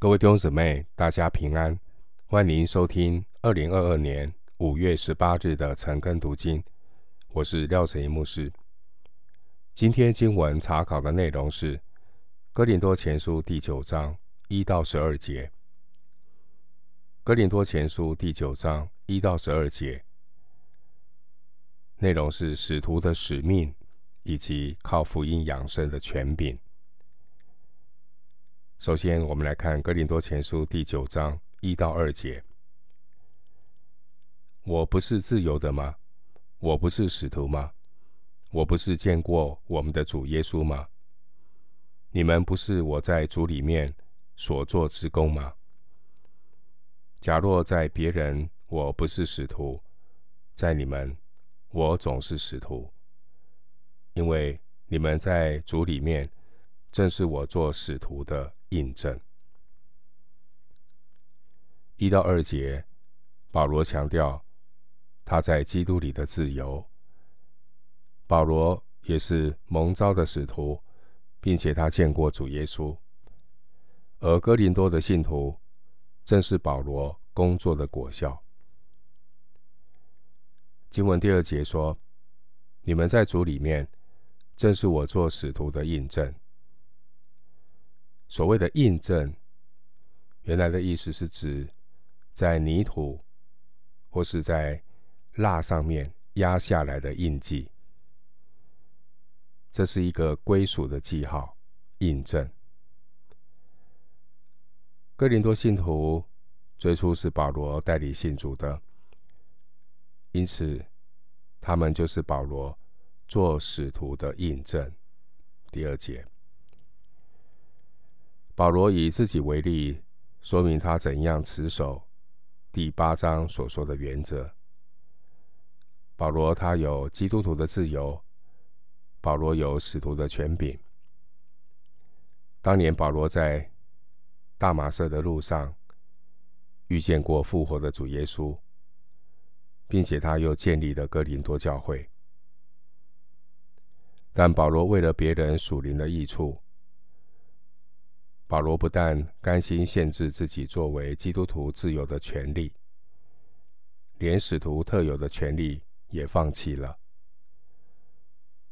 各位弟兄姊妹，大家平安，欢迎收听二零二二年五月十八日的晨更读经。我是廖成一牧师。今天经文查考的内容是《哥林多前书》第九章一到十二节，《哥林多前书》第九章一到十二节内容是使徒的使命以及靠福音养生的权柄。首先，我们来看《哥林多前书》第九章一到二节：“我不是自由的吗？我不是使徒吗？我不是见过我们的主耶稣吗？你们不是我在主里面所做之工吗？假若在别人我不是使徒，在你们我总是使徒，因为你们在主里面正是我做使徒的。”印证一到二节，保罗强调他在基督里的自由。保罗也是蒙召的使徒，并且他见过主耶稣。而哥林多的信徒正是保罗工作的果效。经文第二节说：“你们在主里面，正是我做使徒的印证。”所谓的印证，原来的意思是指在泥土或是在蜡上面压下来的印记，这是一个归属的记号，印证。哥林多信徒最初是保罗代理信主的，因此他们就是保罗做使徒的印证。第二节。保罗以自己为例，说明他怎样持守第八章所说的原则。保罗他有基督徒的自由，保罗有使徒的权柄。当年保罗在大马色的路上遇见过复活的主耶稣，并且他又建立了哥林多教会。但保罗为了别人属灵的益处。保罗不但甘心限制自己作为基督徒自由的权利，连使徒特有的权利也放弃了。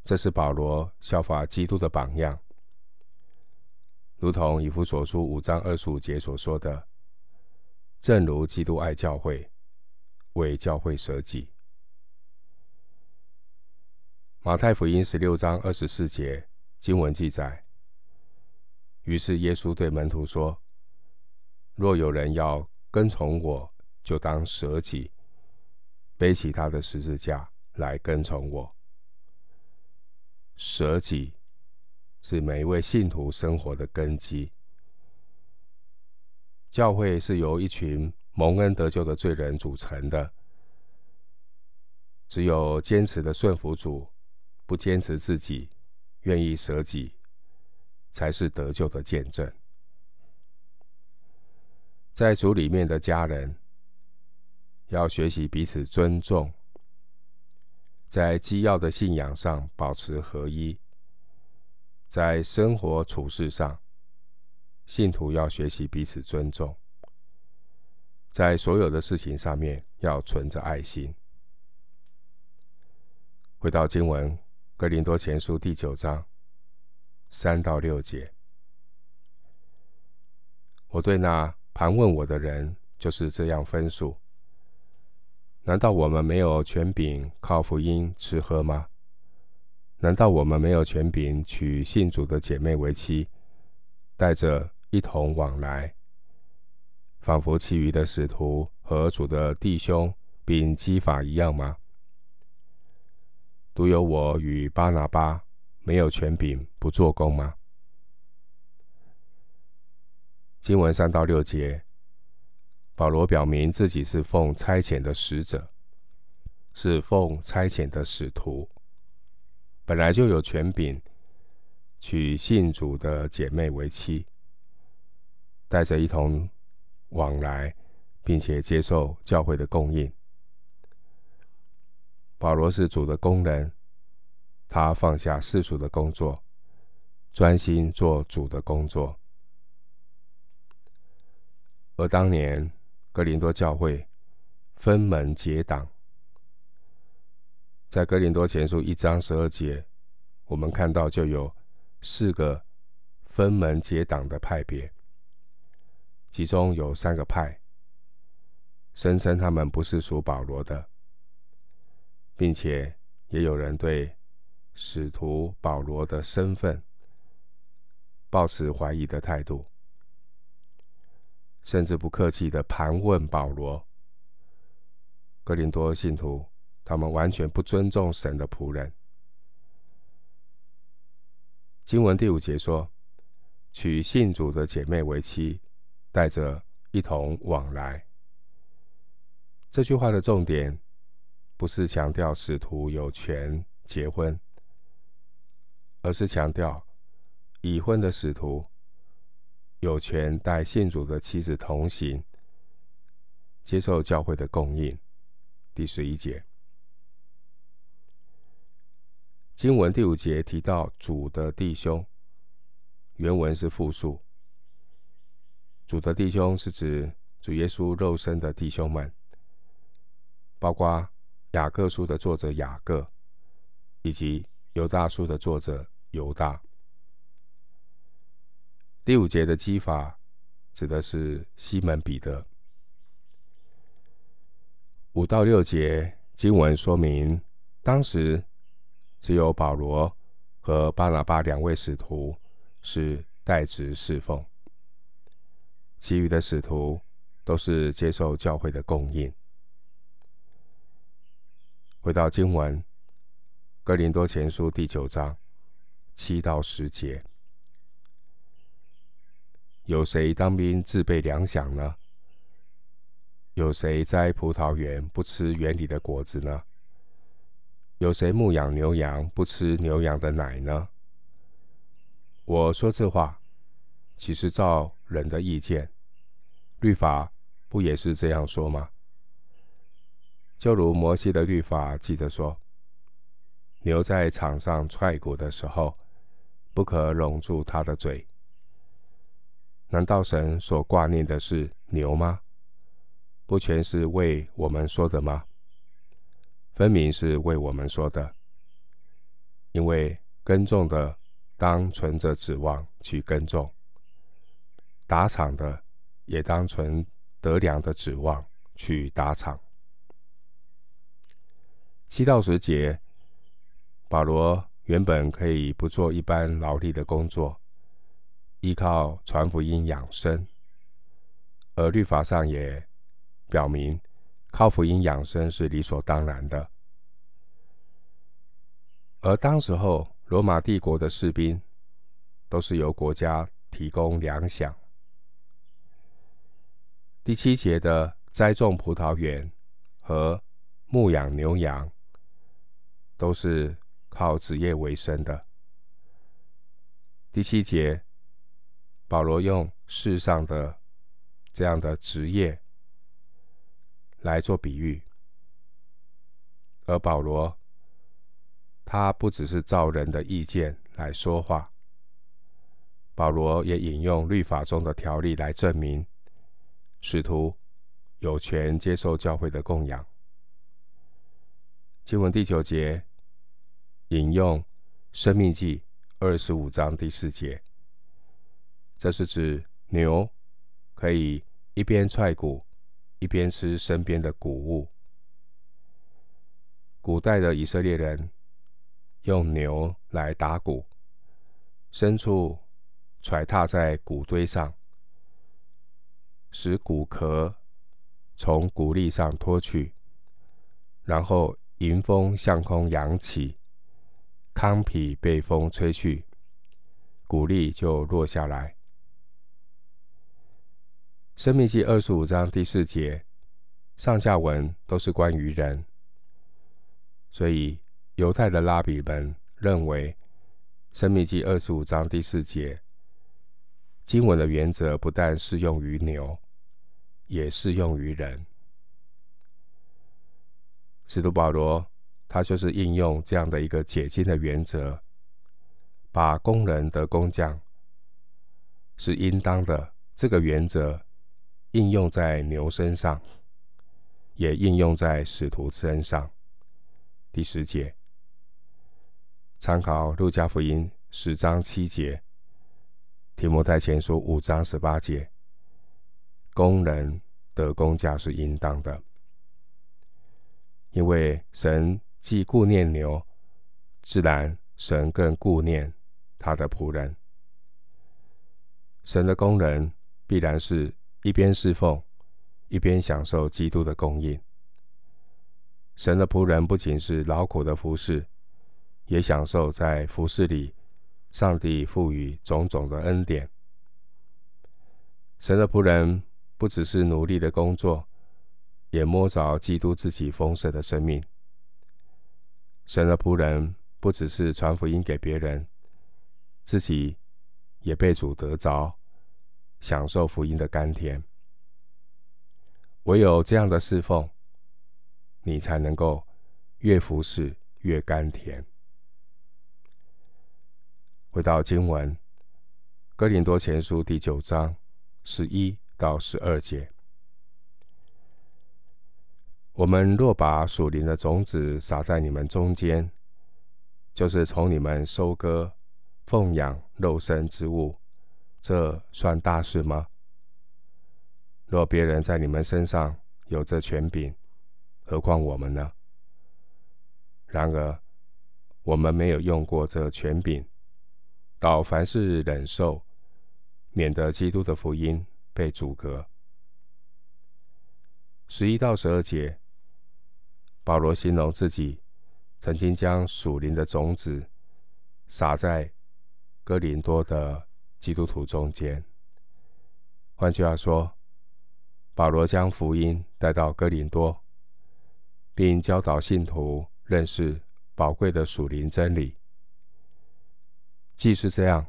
这是保罗效法基督的榜样，如同以弗所书五章二十五节所说的：“正如基督爱教会，为教会舍己。”马太福音十六章二十四节经文记载。于是耶稣对门徒说：“若有人要跟从我，就当舍己，背起他的十字架来跟从我。舍己是每一位信徒生活的根基。教会是由一群蒙恩得救的罪人组成的。只有坚持的顺服主，不坚持自己，愿意舍己。”才是得救的见证。在主里面的家人，要学习彼此尊重，在基要的信仰上保持合一，在生活处事上，信徒要学习彼此尊重，在所有的事情上面要存着爱心。回到经文，《哥林多前书》第九章。三到六节，我对那盘问我的人就是这样分数。难道我们没有权柄靠福音吃喝吗？难道我们没有权柄娶信主的姐妹为妻，带着一同往来，仿佛其余的使徒和主的弟兄并基法一样吗？独有我与巴拿巴。没有权柄不做工吗？经文三到六节，保罗表明自己是奉差遣的使者，是奉差遣的使徒，本来就有权柄娶信主的姐妹为妻，带着一同往来，并且接受教会的供应。保罗是主的工人。他放下世俗的工作，专心做主的工作。而当年哥林多教会分门结党，在哥林多前书一章十二节，我们看到就有四个分门结党的派别，其中有三个派声称他们不是属保罗的，并且也有人对使徒保罗的身份抱持怀疑的态度。甚至不客气地盘问保罗。哥林多信徒，他们完全不尊重神的仆人。经文第五节说：“娶信主的姐妹为妻，带着一同往来。”这句话的重点不是强调使徒有权结婚，而是强调已婚的使徒。有权带信主的妻子同行，接受教会的供应。第十一节，经文第五节提到主的弟兄，原文是复数。主的弟兄是指主耶稣肉身的弟兄们，包括雅各书的作者雅各，以及犹大书的作者犹大。第五节的基法指的是西门彼得。五到六节经文说明，当时只有保罗和巴拿巴两位使徒是代职侍奉，其余的使徒都是接受教会的供应。回到经文，哥林多前书第九章七到十节。有谁当兵自备粮饷呢？有谁摘葡萄园不吃园里的果子呢？有谁牧养牛羊不吃牛羊的奶呢？我说这话，岂是照人的意见？律法不也是这样说吗？就如摩西的律法记着说：牛在场上踹鼓的时候，不可拢住他的嘴。难道神所挂念的是牛吗？不全是为我们说的吗？分明是为我们说的。因为耕种的当存着指望去耕种，打场的也当存得粮的指望去打场。七到十节，保罗原本可以不做一般劳力的工作。依靠传福音养生，而律法上也表明，靠福音养生是理所当然的。而当时候，罗马帝国的士兵都是由国家提供粮饷。第七节的栽种葡萄园和牧养牛羊，都是靠职业为生的。第七节。保罗用世上的这样的职业来做比喻，而保罗他不只是照人的意见来说话，保罗也引用律法中的条例来证明使徒有权接受教会的供养。经文第九节引用生命记二十五章第四节。这是指牛可以一边踹鼓，一边吃身边的谷物。古代的以色列人用牛来打鼓，牲畜踹踏在谷堆上，使谷壳从谷粒上脱去，然后迎风向空扬起，糠皮被风吹去，谷粒就落下来。申命记二十五章第四节，上下文都是关于人，所以犹太的拉比们认为，申命记二十五章第四节经文的原则不但适用于牛，也适用于人。使徒保罗他就是应用这样的一个解经的原则，把工人的工匠是应当的这个原则。应用在牛身上，也应用在使徒身上。第十节，参考路加福音十章七节，提摩太前书五章十八节，工人的工价是应当的，因为神既顾念牛，自然神更顾念他的仆人。神的工人必然是一边侍奉，一边享受基督的供应。神的仆人不仅是劳苦的服侍，也享受在服侍里上帝赋予种种的恩典。神的仆人不只是努力的工作，也摸着基督自己丰盛的生命。神的仆人不只是传福音给别人，自己也被主得着，享受福音的甘甜。唯有这样的侍奉。你才能够越服侍越甘甜。回到经文，《哥林多前书》第九章十一到十二节：我们若把属灵的种子撒在你们中间，就是从你们收割奉养肉身之物，这算大事吗？若别人在你们身上有这权柄，何况我们呢？然而，我们没有用过这权柄，倒凡事忍受，免得基督的福音被阻隔。十一到十二节，保罗形容自己曾经将属灵的种子撒在哥林多的基督徒中间。换句话说，保罗将福音带到哥林多。并教导信徒认识宝贵的属灵真理。既是这样，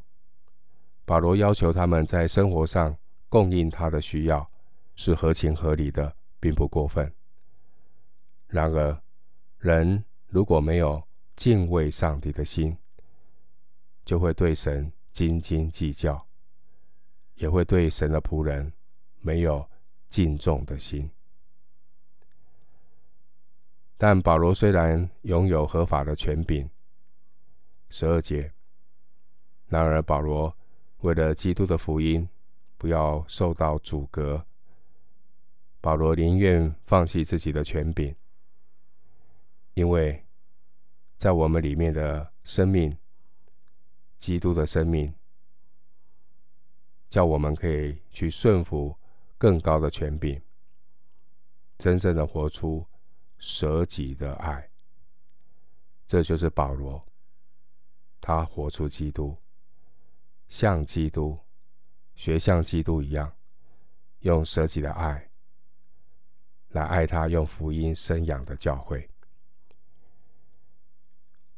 保罗要求他们在生活上供应他的需要，是合情合理的，并不过分。然而，人如果没有敬畏上帝的心，就会对神斤斤计较，也会对神的仆人没有敬重的心。但保罗虽然拥有合法的权柄，十二节，然而保罗为了基督的福音不要受到阻隔，保罗宁愿放弃自己的权柄，因为在我们里面的生命，基督的生命，叫我们可以去顺服更高的权柄，真正的活出。舍己的爱，这就是保罗。他活出基督，像基督，学像基督一样，用舍己的爱来爱他用福音生养的教会。